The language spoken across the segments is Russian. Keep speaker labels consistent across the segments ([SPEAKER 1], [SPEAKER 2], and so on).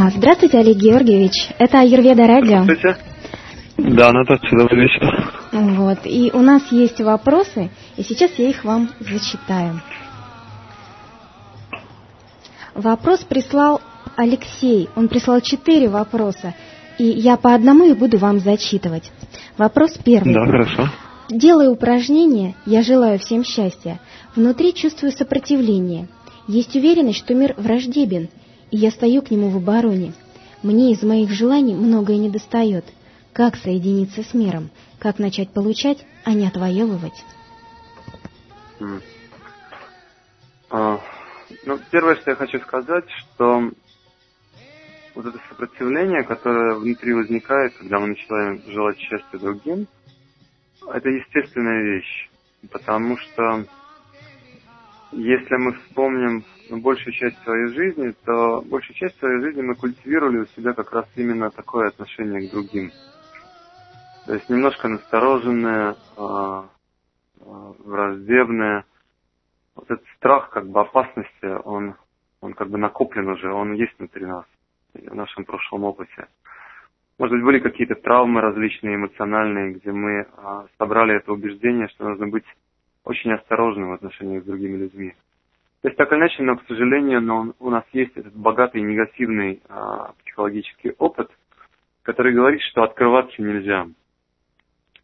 [SPEAKER 1] А, здравствуйте, Олег Георгиевич. Это Аюрведа радио.
[SPEAKER 2] Здравствуйте. Да, Наташа, добрый вечер.
[SPEAKER 1] Вот. И у нас есть вопросы, и сейчас я их вам зачитаю. Вопрос прислал Алексей. Он прислал четыре вопроса, и я по одному их буду вам зачитывать. Вопрос первый.
[SPEAKER 2] Да, хорошо.
[SPEAKER 1] Делая упражнения, я желаю всем счастья. Внутри чувствую сопротивление. Есть уверенность, что мир враждебен, и я стою к нему в обороне. Мне из моих желаний многое недостает. Как соединиться с миром? Как начать получать, а не отвоевывать?
[SPEAKER 2] А, ну, первое, что я хочу сказать, что вот это сопротивление, которое внутри возникает, когда мы начинаем желать счастья другим, это естественная вещь. Потому что если мы вспомним большую часть своей жизни, то большую часть своей жизни мы культивировали у себя как раз именно такое отношение к другим. То есть немножко настороженное, э, враждебное. Вот этот страх как бы опасности, он, он как бы накоплен уже, он есть внутри нас, в нашем прошлом опыте. Может быть, были какие-то травмы различные, эмоциональные, где мы э, собрали это убеждение, что нужно быть очень осторожным в отношении с другими людьми. То есть так или иначе, но, к сожалению, но у нас есть этот богатый негативный а, психологический опыт, который говорит, что открываться нельзя,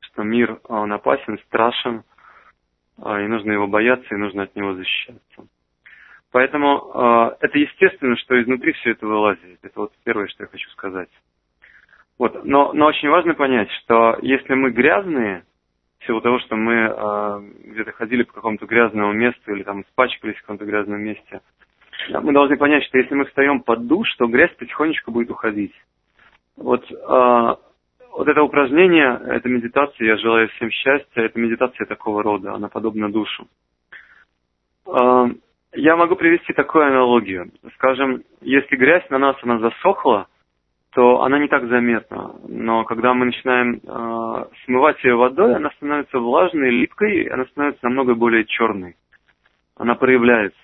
[SPEAKER 2] что мир он опасен, страшен, а, и нужно его бояться, и нужно от него защищаться. Поэтому а, это естественно, что изнутри все это вылазит. Это вот первое, что я хочу сказать. Вот. Но, но очень важно понять, что если мы грязные, в силу того, что мы э, где-то ходили по какому-то грязному месту или там испачкались в каком-то грязном месте, мы должны понять, что если мы встаем под душ, то грязь потихонечку будет уходить. Вот, э, вот это упражнение, это медитация, я желаю всем счастья, это медитация такого рода, она подобна душу. Э, я могу привести такую аналогию. Скажем, если грязь на нас, она засохла, то она не так заметна. Но когда мы начинаем э, смывать ее водой, она становится влажной, липкой, она становится намного более черной. Она проявляется.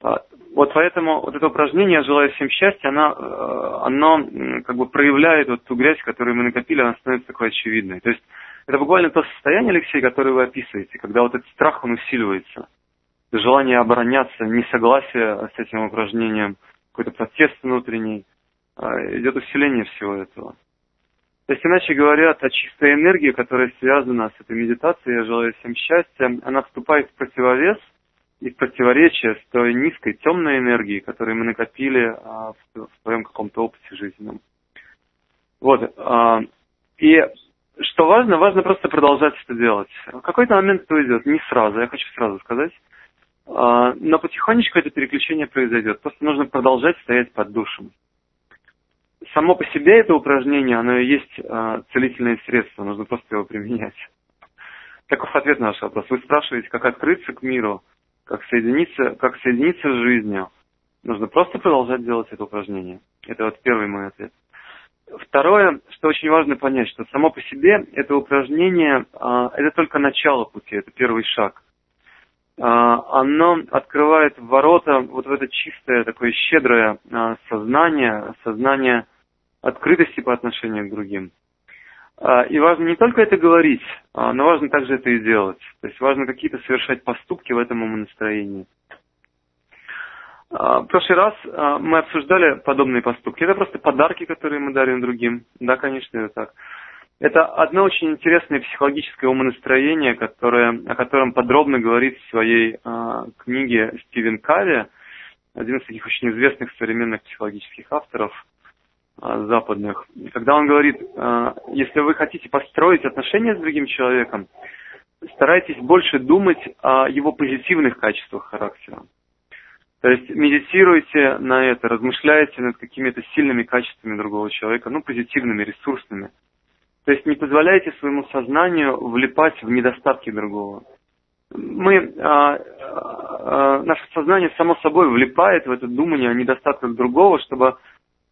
[SPEAKER 2] А, вот поэтому вот это упражнение «Я желаю всем счастья», оно, э, оно как бы проявляет вот ту грязь, которую мы накопили, она становится такой очевидной. То есть это буквально то состояние, Алексей, которое вы описываете, когда вот этот страх, он усиливается. Желание обороняться, несогласие с этим упражнением, какой-то протест внутренний – а, идет усиление всего этого. То есть, иначе говоря, та чистая энергия, которая связана с этой медитацией, я желаю всем счастья, она вступает в противовес и в противоречие с той низкой, темной энергией, которую мы накопили а, в, своем каком-то опыте жизненном. Вот. А, и что важно, важно просто продолжать это делать. В какой-то момент это уйдет, не сразу, я хочу сразу сказать. А, но потихонечку это переключение произойдет. Просто нужно продолжать стоять под душем само по себе это упражнение, оно и есть э, целительное средство, нужно просто его применять. Таков ответ на ваш вопрос. Вы спрашиваете, как открыться к миру, как соединиться, как соединиться с жизнью. Нужно просто продолжать делать это упражнение. Это вот первый мой ответ. Второе, что очень важно понять, что само по себе это упражнение, э, это только начало пути, это первый шаг. Э, оно открывает ворота вот в это чистое, такое щедрое э, сознание, сознание открытости по отношению к другим. А, и важно не только это говорить, а, но важно также это и делать. То есть важно какие-то совершать поступки в этом умонастроении. А, в прошлый раз мы обсуждали подобные поступки. Это просто подарки, которые мы дарим другим. Да, конечно, это так. Это одно очень интересное психологическое умонастроение, которое, о котором подробно говорит в своей книге Стивен Кави, один из таких очень известных современных психологических авторов – западных, когда он говорит, а, если вы хотите построить отношения с другим человеком, старайтесь больше думать о его позитивных качествах характера. То есть медитируйте на это, размышляйте над какими-то сильными качествами другого человека, ну, позитивными, ресурсными. То есть не позволяйте своему сознанию влипать в недостатки другого. Мы, а, а, наше сознание само собой влипает в это думание о недостатках другого, чтобы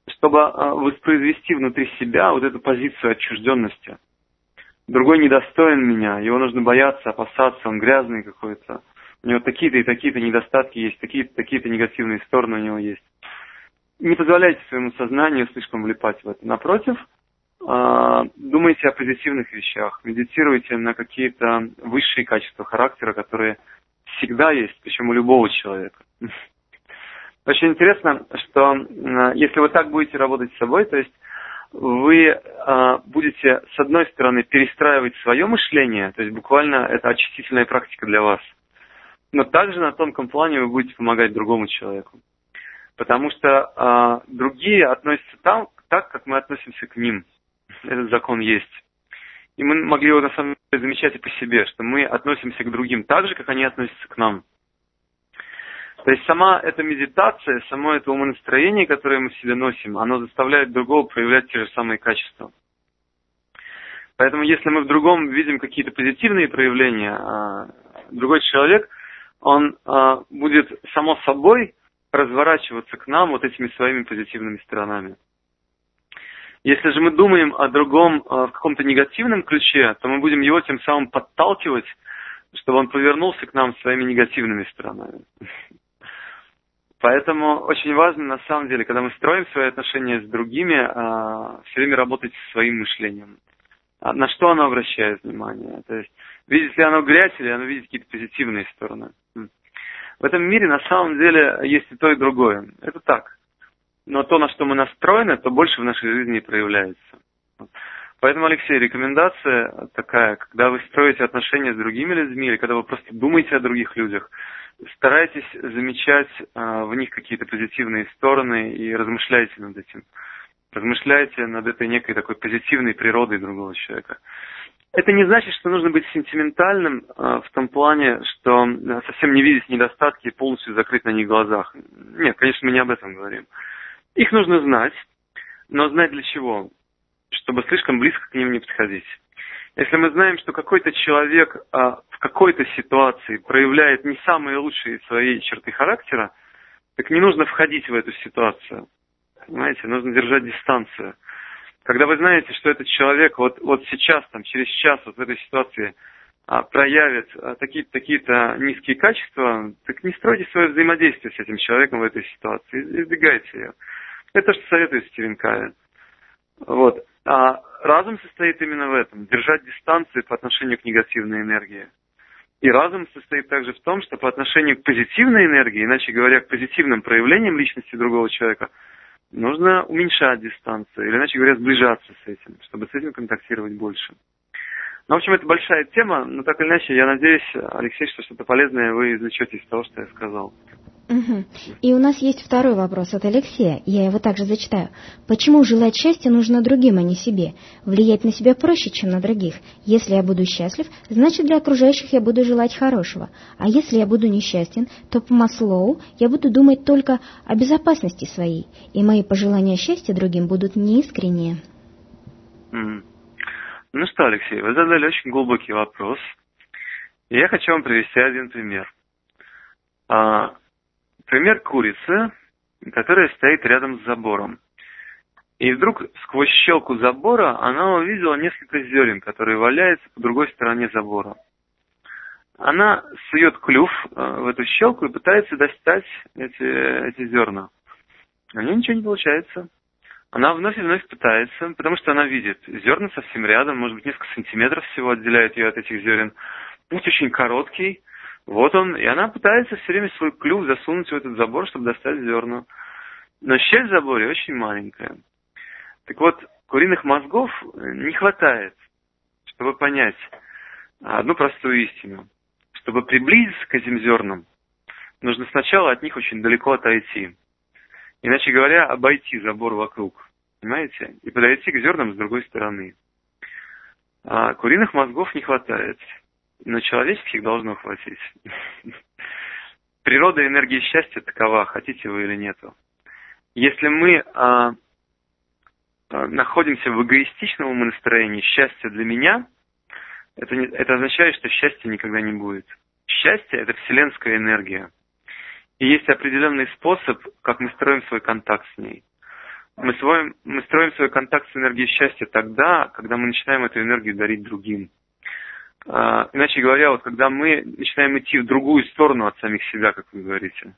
[SPEAKER 2] чтобы а, воспроизвести внутри себя вот эту позицию отчужденности. Другой недостоин меня, его нужно бояться, опасаться, он грязный какой-то. У него такие-то и такие-то недостатки есть, такие-то такие негативные стороны у него есть. не позволяйте своему сознанию слишком влипать в это. Напротив, а, думайте о позитивных вещах, медитируйте на какие-то высшие качества характера, которые всегда есть, причем у любого человека. Очень интересно, что если вы так будете работать с собой, то есть вы э, будете, с одной стороны, перестраивать свое мышление, то есть буквально это очистительная практика для вас, но также на тонком плане вы будете помогать другому человеку. Потому что э, другие относятся там, так, как мы относимся к ним. Этот закон есть. И мы могли его на самом деле замечать и по себе, что мы относимся к другим так же, как они относятся к нам. То есть сама эта медитация, само это умонастроение, которое мы в себе носим, оно заставляет другого проявлять те же самые качества. Поэтому если мы в другом видим какие-то позитивные проявления, а, другой человек, он а, будет само собой разворачиваться к нам вот этими своими позитивными сторонами. Если же мы думаем о другом а, в каком-то негативном ключе, то мы будем его тем самым подталкивать, чтобы он повернулся к нам своими негативными сторонами. Поэтому очень важно, на самом деле, когда мы строим свои отношения с другими, а, все время работать со своим мышлением. А на что оно обращает внимание? То есть, видит ли оно грязь или оно видит какие-то позитивные стороны? В этом мире на самом деле есть и то, и другое. Это так. Но то, на что мы настроены, то больше в нашей жизни и проявляется. Поэтому, Алексей, рекомендация такая, когда вы строите отношения с другими людьми, или когда вы просто думаете о других людях, старайтесь замечать а, в них какие-то позитивные стороны и размышляйте над этим. Размышляйте над этой некой такой позитивной природой другого человека. Это не значит, что нужно быть сентиментальным а, в том плане, что совсем не видеть недостатки и полностью закрыть на них глазах. Нет, конечно, мы не об этом говорим. Их нужно знать, но знать для чего? Чтобы слишком близко к ним не подходить. Если мы знаем, что какой-то человек а, в какой-то ситуации проявляет не самые лучшие свои черты характера, так не нужно входить в эту ситуацию. Понимаете, нужно держать дистанцию. Когда вы знаете, что этот человек вот, вот сейчас, там, через час вот в этой ситуации а, проявит а, такие-то такие низкие качества, так не стройте свое взаимодействие с этим человеком в этой ситуации, избегайте ее. Это то, что советует Стивен Кавин. Вот. А разум состоит именно в этом, держать дистанцию по отношению к негативной энергии. И разум состоит также в том, что по отношению к позитивной энергии, иначе говоря, к позитивным проявлениям личности другого человека, нужно уменьшать дистанцию, или иначе говоря, сближаться с этим, чтобы с этим контактировать больше. Ну, в общем, это большая тема, но так или иначе, я надеюсь, Алексей, что что-то полезное вы извлечете из того, что я сказал.
[SPEAKER 1] Угу. И у нас есть второй вопрос от Алексея, я его также зачитаю. Почему желать счастья нужно другим, а не себе? Влиять на себя проще, чем на других. Если я буду счастлив, значит для окружающих я буду желать хорошего. А если я буду несчастен, то по Маслоу я буду думать только о безопасности своей, и мои пожелания счастья другим будут неискренние.
[SPEAKER 2] Mm. Ну что, Алексей, вы задали очень глубокий вопрос. Я хочу вам привести один пример. Пример курицы, которая стоит рядом с забором. И вдруг сквозь щелку забора она увидела несколько зерен, которые валяются по другой стороне забора. Она сует клюв э, в эту щелку и пытается достать эти, эти зерна. У нее ничего не получается. Она вновь и вновь пытается, потому что она видит, зерна совсем рядом, может быть, несколько сантиметров всего отделяет ее от этих зерен. Путь очень короткий, вот он, и она пытается все время свой клюв засунуть в этот забор, чтобы достать зерна. Но щель в заборе очень маленькая. Так вот, куриных мозгов не хватает, чтобы понять одну простую истину. Чтобы приблизиться к этим зернам, нужно сначала от них очень далеко отойти. Иначе говоря, обойти забор вокруг. Понимаете? И подойти к зернам с другой стороны. А куриных мозгов не хватает но человеческих должно хватить. Природа энергии счастья такова, хотите вы или нету. Если мы а, а, находимся в эгоистичном настроении счастья для меня, это, не, это означает, что счастья никогда не будет. Счастье – это вселенская энергия. И есть определенный способ, как мы строим свой контакт с ней. Мы, свой, мы строим свой контакт с энергией счастья тогда, когда мы начинаем эту энергию дарить другим. А, иначе говоря, вот когда мы начинаем идти в другую сторону от самих себя, как вы говорите,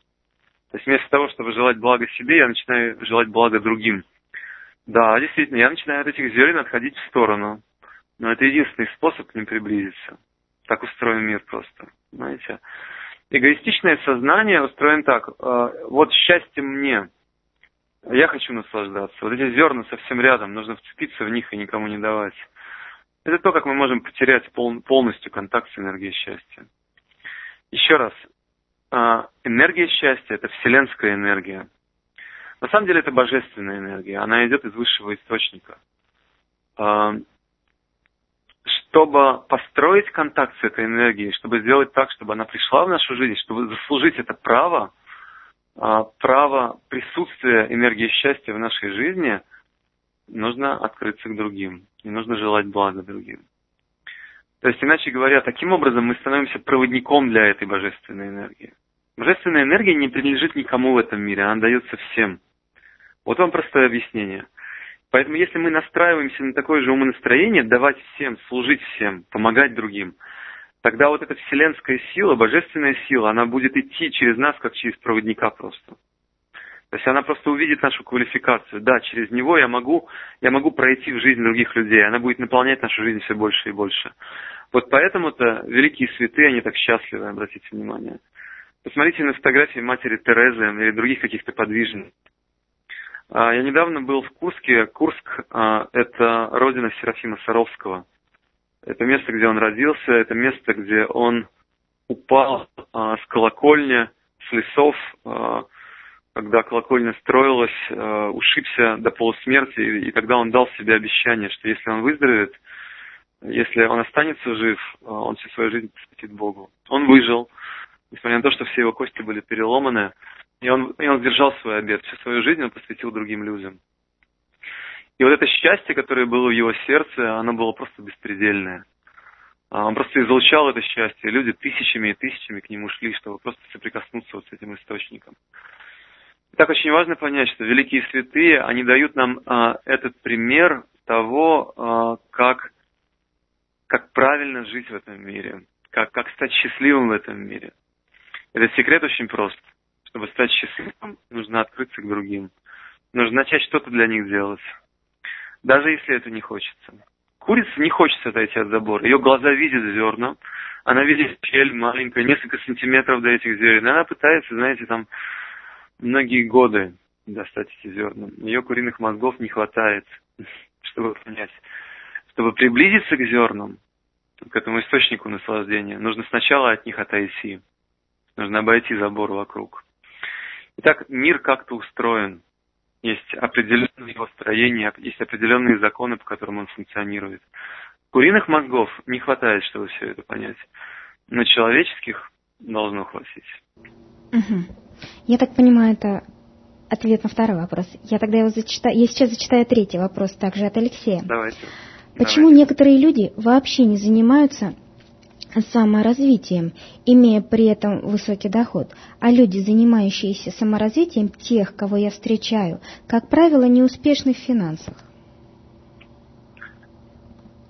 [SPEAKER 2] То есть вместо того, чтобы желать благо себе, я начинаю желать благо другим. Да, действительно, я начинаю от этих зерен отходить в сторону. Но это единственный способ к ним приблизиться. Так устроен мир просто, знаете. Эгоистичное сознание устроено так. Э, вот счастье мне. Я хочу наслаждаться. Вот эти зерна совсем рядом. Нужно вцепиться в них и никому не давать. Это то, как мы можем потерять полностью контакт с энергией счастья. Еще раз. Э, энергия счастья – это вселенская энергия. На самом деле это божественная энергия. Она идет из высшего источника. Э, чтобы построить контакт с этой энергией, чтобы сделать так, чтобы она пришла в нашу жизнь, чтобы заслужить это право, а, право присутствия энергии счастья в нашей жизни, нужно открыться к другим, и нужно желать блага другим. То есть, иначе говоря, таким образом мы становимся проводником для этой божественной энергии. Божественная энергия не принадлежит никому в этом мире, она дается всем. Вот вам простое объяснение – Поэтому если мы настраиваемся на такое же умонастроение, давать всем, служить всем, помогать другим, тогда вот эта вселенская сила, божественная сила, она будет идти через нас, как через проводника просто. То есть она просто увидит нашу квалификацию. Да, через него я могу, я могу пройти в жизнь других людей. Она будет наполнять нашу жизнь все больше и больше. Вот поэтому-то великие святые, они так счастливы, обратите внимание. Посмотрите на фотографии матери Терезы или других каких-то подвижников. А, я недавно был в Курске. Курск а, – это родина Серафима Саровского. Это место, где он родился, это место, где он упал а, с колокольни, с лесов, когда колокольня строилась, ушибся до полусмерти, и тогда он дал себе обещание, что если он выздоровеет, если он останется жив, он всю свою жизнь посвятит Богу. Он выжил, несмотря на то, что все его кости были переломаны, и он, и он сдержал свой обед. Всю свою жизнь он посвятил другим людям. И вот это счастье, которое было в его сердце, оно было просто беспредельное. А, он просто излучал это счастье. Люди тысячами и тысячами к нему шли, чтобы просто соприкоснуться вот с этим источником. Так очень важно понять, что великие святые, они дают нам а, этот пример того, а, как, как правильно жить в этом мире, как, как стать счастливым в этом мире. Этот секрет очень прост. Чтобы стать счастливым, нужно открыться к другим. Нужно начать что-то для них делать. Даже если это не хочется. Курице не хочется отойти от забора. Ее глаза видят зерна. Она видит щель маленькая, несколько сантиметров до этих зерен. И она пытается, знаете, там многие годы достать эти зерна. Ее куриных мозгов не хватает, чтобы понять. Чтобы приблизиться к зернам, к этому источнику наслаждения, нужно сначала от них отойти. Нужно обойти забор вокруг. Итак, мир как-то устроен. Есть определенные его строения, есть определенные законы, по которым он функционирует. Куриных мозгов не хватает, чтобы все это понять. Но человеческих должно хватить.
[SPEAKER 1] Угу. Я так понимаю, это ответ на второй вопрос. Я тогда его зачитаю. Я сейчас зачитаю третий вопрос, также от Алексея.
[SPEAKER 2] Давайте.
[SPEAKER 1] Почему
[SPEAKER 2] Давайте.
[SPEAKER 1] некоторые люди вообще не занимаются саморазвитием, имея при этом высокий доход, а люди, занимающиеся саморазвитием тех, кого я встречаю, как правило, неуспешны в финансах.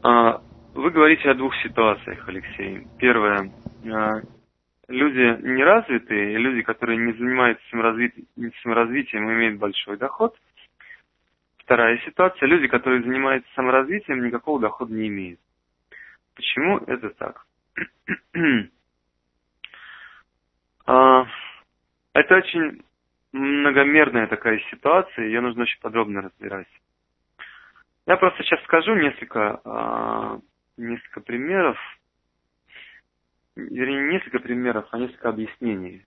[SPEAKER 2] А, вы говорите о двух ситуациях, Алексей. Первое. А, люди неразвитые, люди, которые не занимаются саморазвитием, саморазвитием имеют большой доход. Вторая ситуация. Люди, которые занимаются саморазвитием, никакого дохода не имеют. Почему это так? А, это очень многомерная такая ситуация, ее нужно очень подробно разбирать. Я просто сейчас скажу несколько, а, несколько примеров, вернее, не несколько примеров, а несколько объяснений.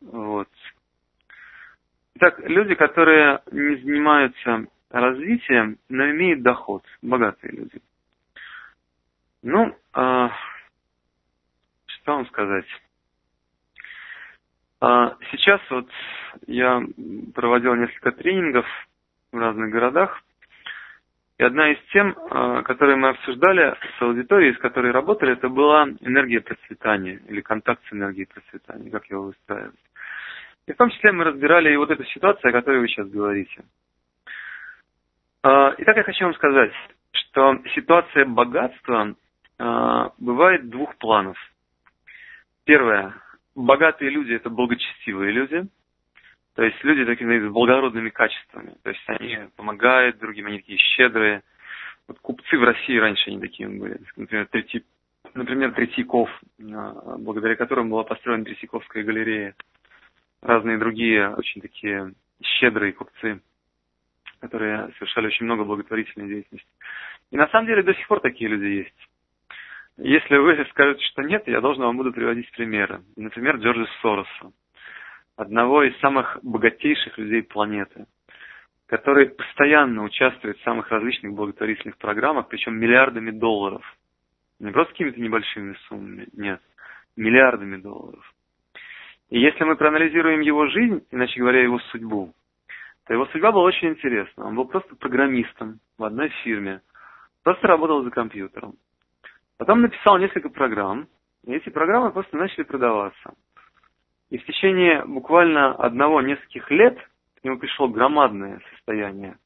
[SPEAKER 2] Вот. Итак, люди, которые не занимаются развитием, но имеют доход, богатые люди. Ну, а, что вам сказать? А, сейчас вот я проводил несколько тренингов в разных городах, и одна из тем, а, которые мы обсуждали с аудиторией, с которой работали, это была энергия процветания или контакт с энергией процветания, как его выстраивать. И в том числе мы разбирали и вот эту ситуацию, о которой вы сейчас говорите. А, итак, я хочу вам сказать, что ситуация богатства бывает двух планов – Первое. Богатые люди – это благочестивые люди. То есть люди такие с благородными качествами. То есть они помогают другим, они такие щедрые. Вот купцы в России раньше они такими были. Например, Третий, например, Третьяков, а, благодаря которому была построена Третьяковская галерея. Разные другие очень такие щедрые купцы, которые совершали очень много благотворительной деятельности. И на самом деле до сих пор такие люди есть. Если вы скажете, что нет, я должен вам буду приводить примеры. Например, Джорджа Сороса, одного из самых богатейших людей планеты, который постоянно участвует в самых различных благотворительных программах, причем миллиардами долларов. Не просто какими-то небольшими суммами, нет, миллиардами долларов. И если мы проанализируем его жизнь, иначе говоря, его судьбу, то его судьба была очень интересна. Он был просто программистом в одной фирме, просто работал за компьютером. Потом написал несколько программ, и эти программы просто начали продаваться. И в течение буквально одного нескольких лет к нему пришло громадное состояние.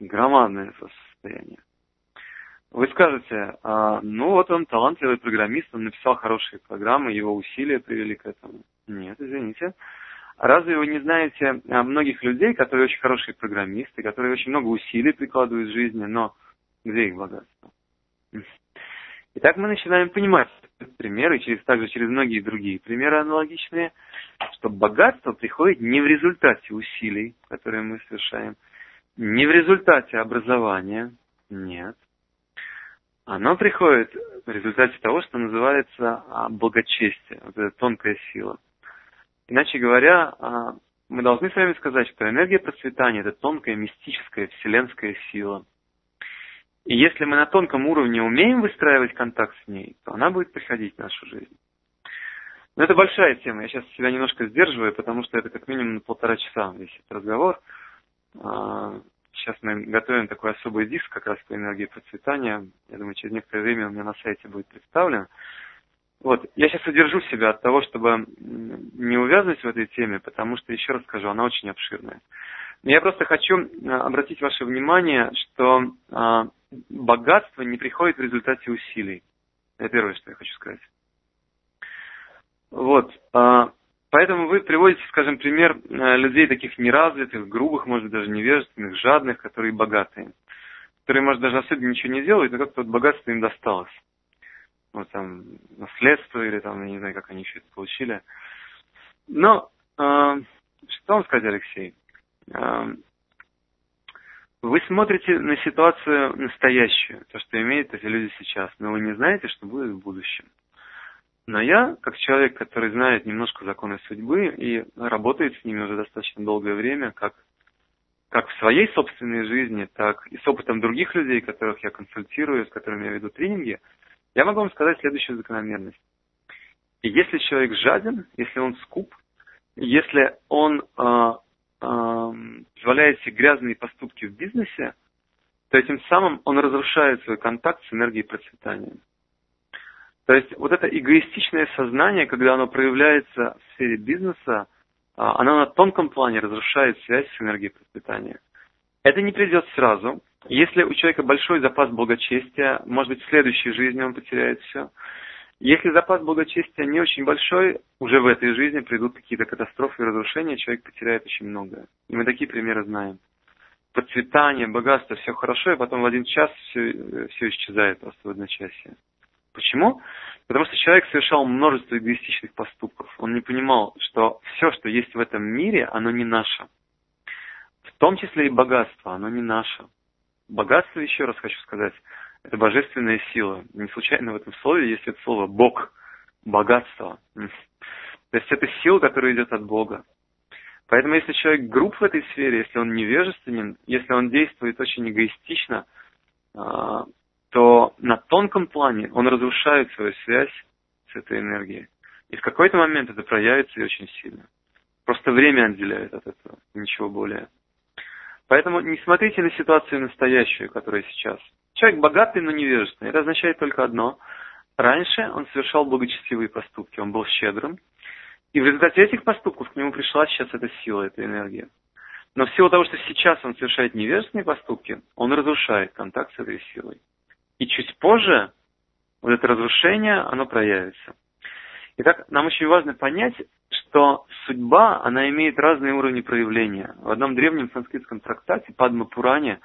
[SPEAKER 2] Громадное состояние. Вы скажете, а, ну вот он талантливый программист, он написал хорошие программы, его усилия привели к этому. Нет, извините. Разве вы не знаете многих людей, которые очень хорошие программисты, которые очень много усилий прикладывают в жизни, но где их богатство? Итак, мы начинаем понимать примеры, через, также через многие другие примеры аналогичные, что богатство приходит не в результате усилий, которые мы совершаем, не в результате образования, нет. Оно приходит в результате того, что называется а, благочестие, вот эта тонкая сила. Иначе говоря, а, мы должны с вами сказать, что энергия процветания – это тонкая, мистическая, вселенская сила – и если мы на тонком уровне умеем выстраивать контакт с ней, то она будет приходить в нашу жизнь. Но это большая тема. Я сейчас себя немножко сдерживаю, потому что это как минимум на полтора часа весь этот разговор. А, сейчас мы готовим такой особый диск как раз по энергии процветания. Я думаю, через некоторое время у меня на сайте будет представлен. Вот, я сейчас удержу себя от того, чтобы не увязнуть в этой теме, потому что, еще раз скажу, она очень обширная. Я просто хочу а, обратить ваше внимание, что а, богатство не приходит в результате усилий. Это первое, что я хочу сказать. Вот. А, поэтому вы приводите, скажем, пример э, людей таких неразвитых, грубых, может быть, даже невежественных, жадных, которые богатые. Которые, может, даже особенно ничего не делают, но как-то вот богатство им досталось. Вот там наследство или там, я не знаю, как они еще это получили. Но, э, что вам сказать, Алексей? Э, вы смотрите на ситуацию настоящую, то, что имеют эти люди сейчас, но вы не знаете, что будет в будущем. Но я, как человек, который знает немножко законы судьбы и работает с ними уже достаточно долгое время, как, как в своей собственной жизни, так и с опытом других людей, которых я консультирую, с которыми я веду тренинги, я могу вам сказать следующую закономерность. И если человек жаден, если он скуп, если он э, позволяет себе грязные поступки в бизнесе, то этим самым он разрушает свой контакт с энергией процветания. То есть вот это эгоистичное сознание, когда оно проявляется в сфере бизнеса, а, оно на тонком плане разрушает связь с энергией процветания. Это не придет сразу. Если у человека большой запас благочестия, может быть, в следующей жизни он потеряет все. Если запас благочестия не очень большой, уже в этой жизни придут какие-то катастрофы и разрушения, человек потеряет очень многое. И мы такие примеры знаем. Процветание, богатство, все хорошо, и потом в один час все, все исчезает просто в одночасье. Почему? Потому что человек совершал множество эгоистичных поступков. Он не понимал, что все, что есть в этом мире, оно не наше. В том числе и богатство, оно не наше. Богатство, еще раз хочу сказать, это божественная сила. Не случайно в этом слове есть это слово Бог, богатство. То есть это сила, которая идет от Бога. Поэтому если человек груб в этой сфере, если он невежественен, если он действует очень эгоистично, а, то на тонком плане он разрушает свою связь с этой энергией. И в какой-то момент это проявится и очень сильно. Просто время отделяет от этого, ничего более. Поэтому не смотрите на ситуацию настоящую, которая сейчас. Человек богатый, но невежественный. Это означает только одно. Раньше он совершал благочестивые поступки, он был щедрым. И в результате этих поступков к нему пришла сейчас эта сила, эта энергия. Но в силу того, что сейчас он совершает невежественные поступки, он разрушает контакт с этой силой. И чуть позже вот это разрушение, оно проявится. Итак, нам очень важно понять, что судьба, она имеет разные уровни проявления. В одном древнем санскритском трактате Падма Пуране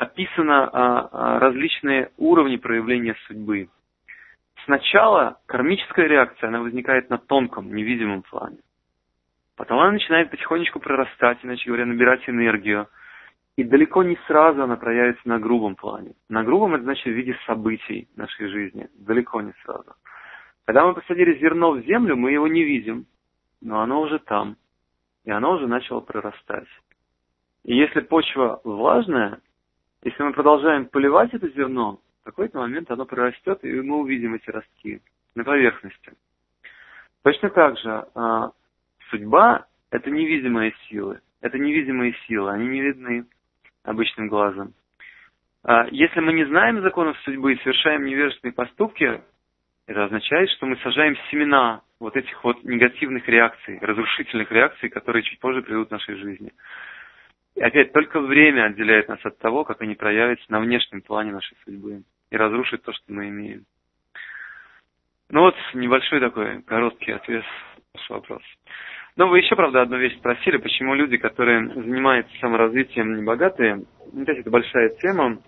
[SPEAKER 2] описано а, а, различные уровни проявления судьбы. Сначала кармическая реакция, она возникает на тонком, невидимом плане. Потом она начинает потихонечку прорастать, иначе говоря, набирать энергию. И далеко не сразу она проявится на грубом плане. На грубом это значит в виде событий нашей жизни. Далеко не сразу. Когда мы посадили зерно в землю, мы его не видим, но оно уже там. И оно уже начало прорастать. И если почва влажная, если мы продолжаем поливать это зерно, в какой-то момент оно прорастет, и мы увидим эти ростки на поверхности. Точно так же а, судьба – это невидимые силы. Это невидимые силы, они не видны обычным глазом. А, если мы не знаем законов судьбы и совершаем невежественные поступки, это означает, что мы сажаем семена вот этих вот негативных реакций, разрушительных реакций, которые чуть позже придут в нашей жизни. Опять, только время отделяет нас от того, как они проявятся на внешнем плане нашей судьбы и разрушит то, что мы имеем. Ну вот, небольшой такой короткий ответ на ваш вопрос. Но вы еще, правда, одну вещь спросили, почему люди, которые занимаются саморазвитием, не богатые. Опять это большая тема.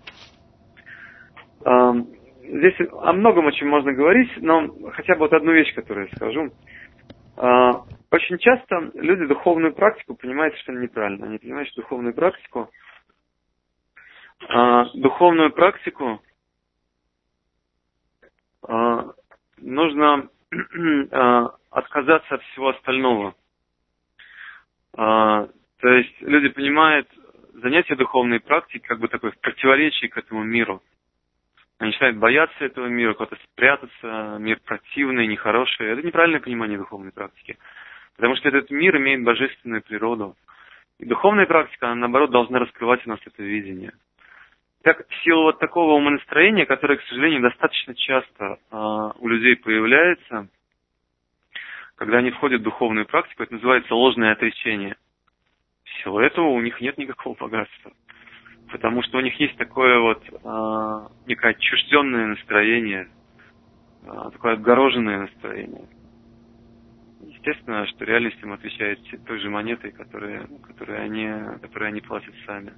[SPEAKER 2] Здесь о многом очень можно говорить, но хотя бы вот одну вещь, которую я скажу. А, очень часто люди духовную практику понимают что неправильно. Они понимают, что духовную практику, а, духовную практику а, нужно отказаться от всего остального. То есть люди понимают занятие духовной практики как бы такое в противоречии к этому миру. Они начинают бояться этого мира, куда-то спрятаться, мир противный, нехороший. Это неправильное понимание духовной практики. Потому что этот мир имеет божественную природу. И духовная практика, она, наоборот, должна раскрывать у нас это видение. Так, в силу вот такого умонастроения, которое, к сожалению, достаточно часто э, у людей появляется, когда они входят в духовную практику, это называется ложное отречение. В силу этого у них нет никакого богатства потому что у них есть такое вот э, некое отчужденное настроение, э, такое отгороженное настроение. Естественно, что реальность им отвечает той же монетой, которые, которые, они, которые они платят сами.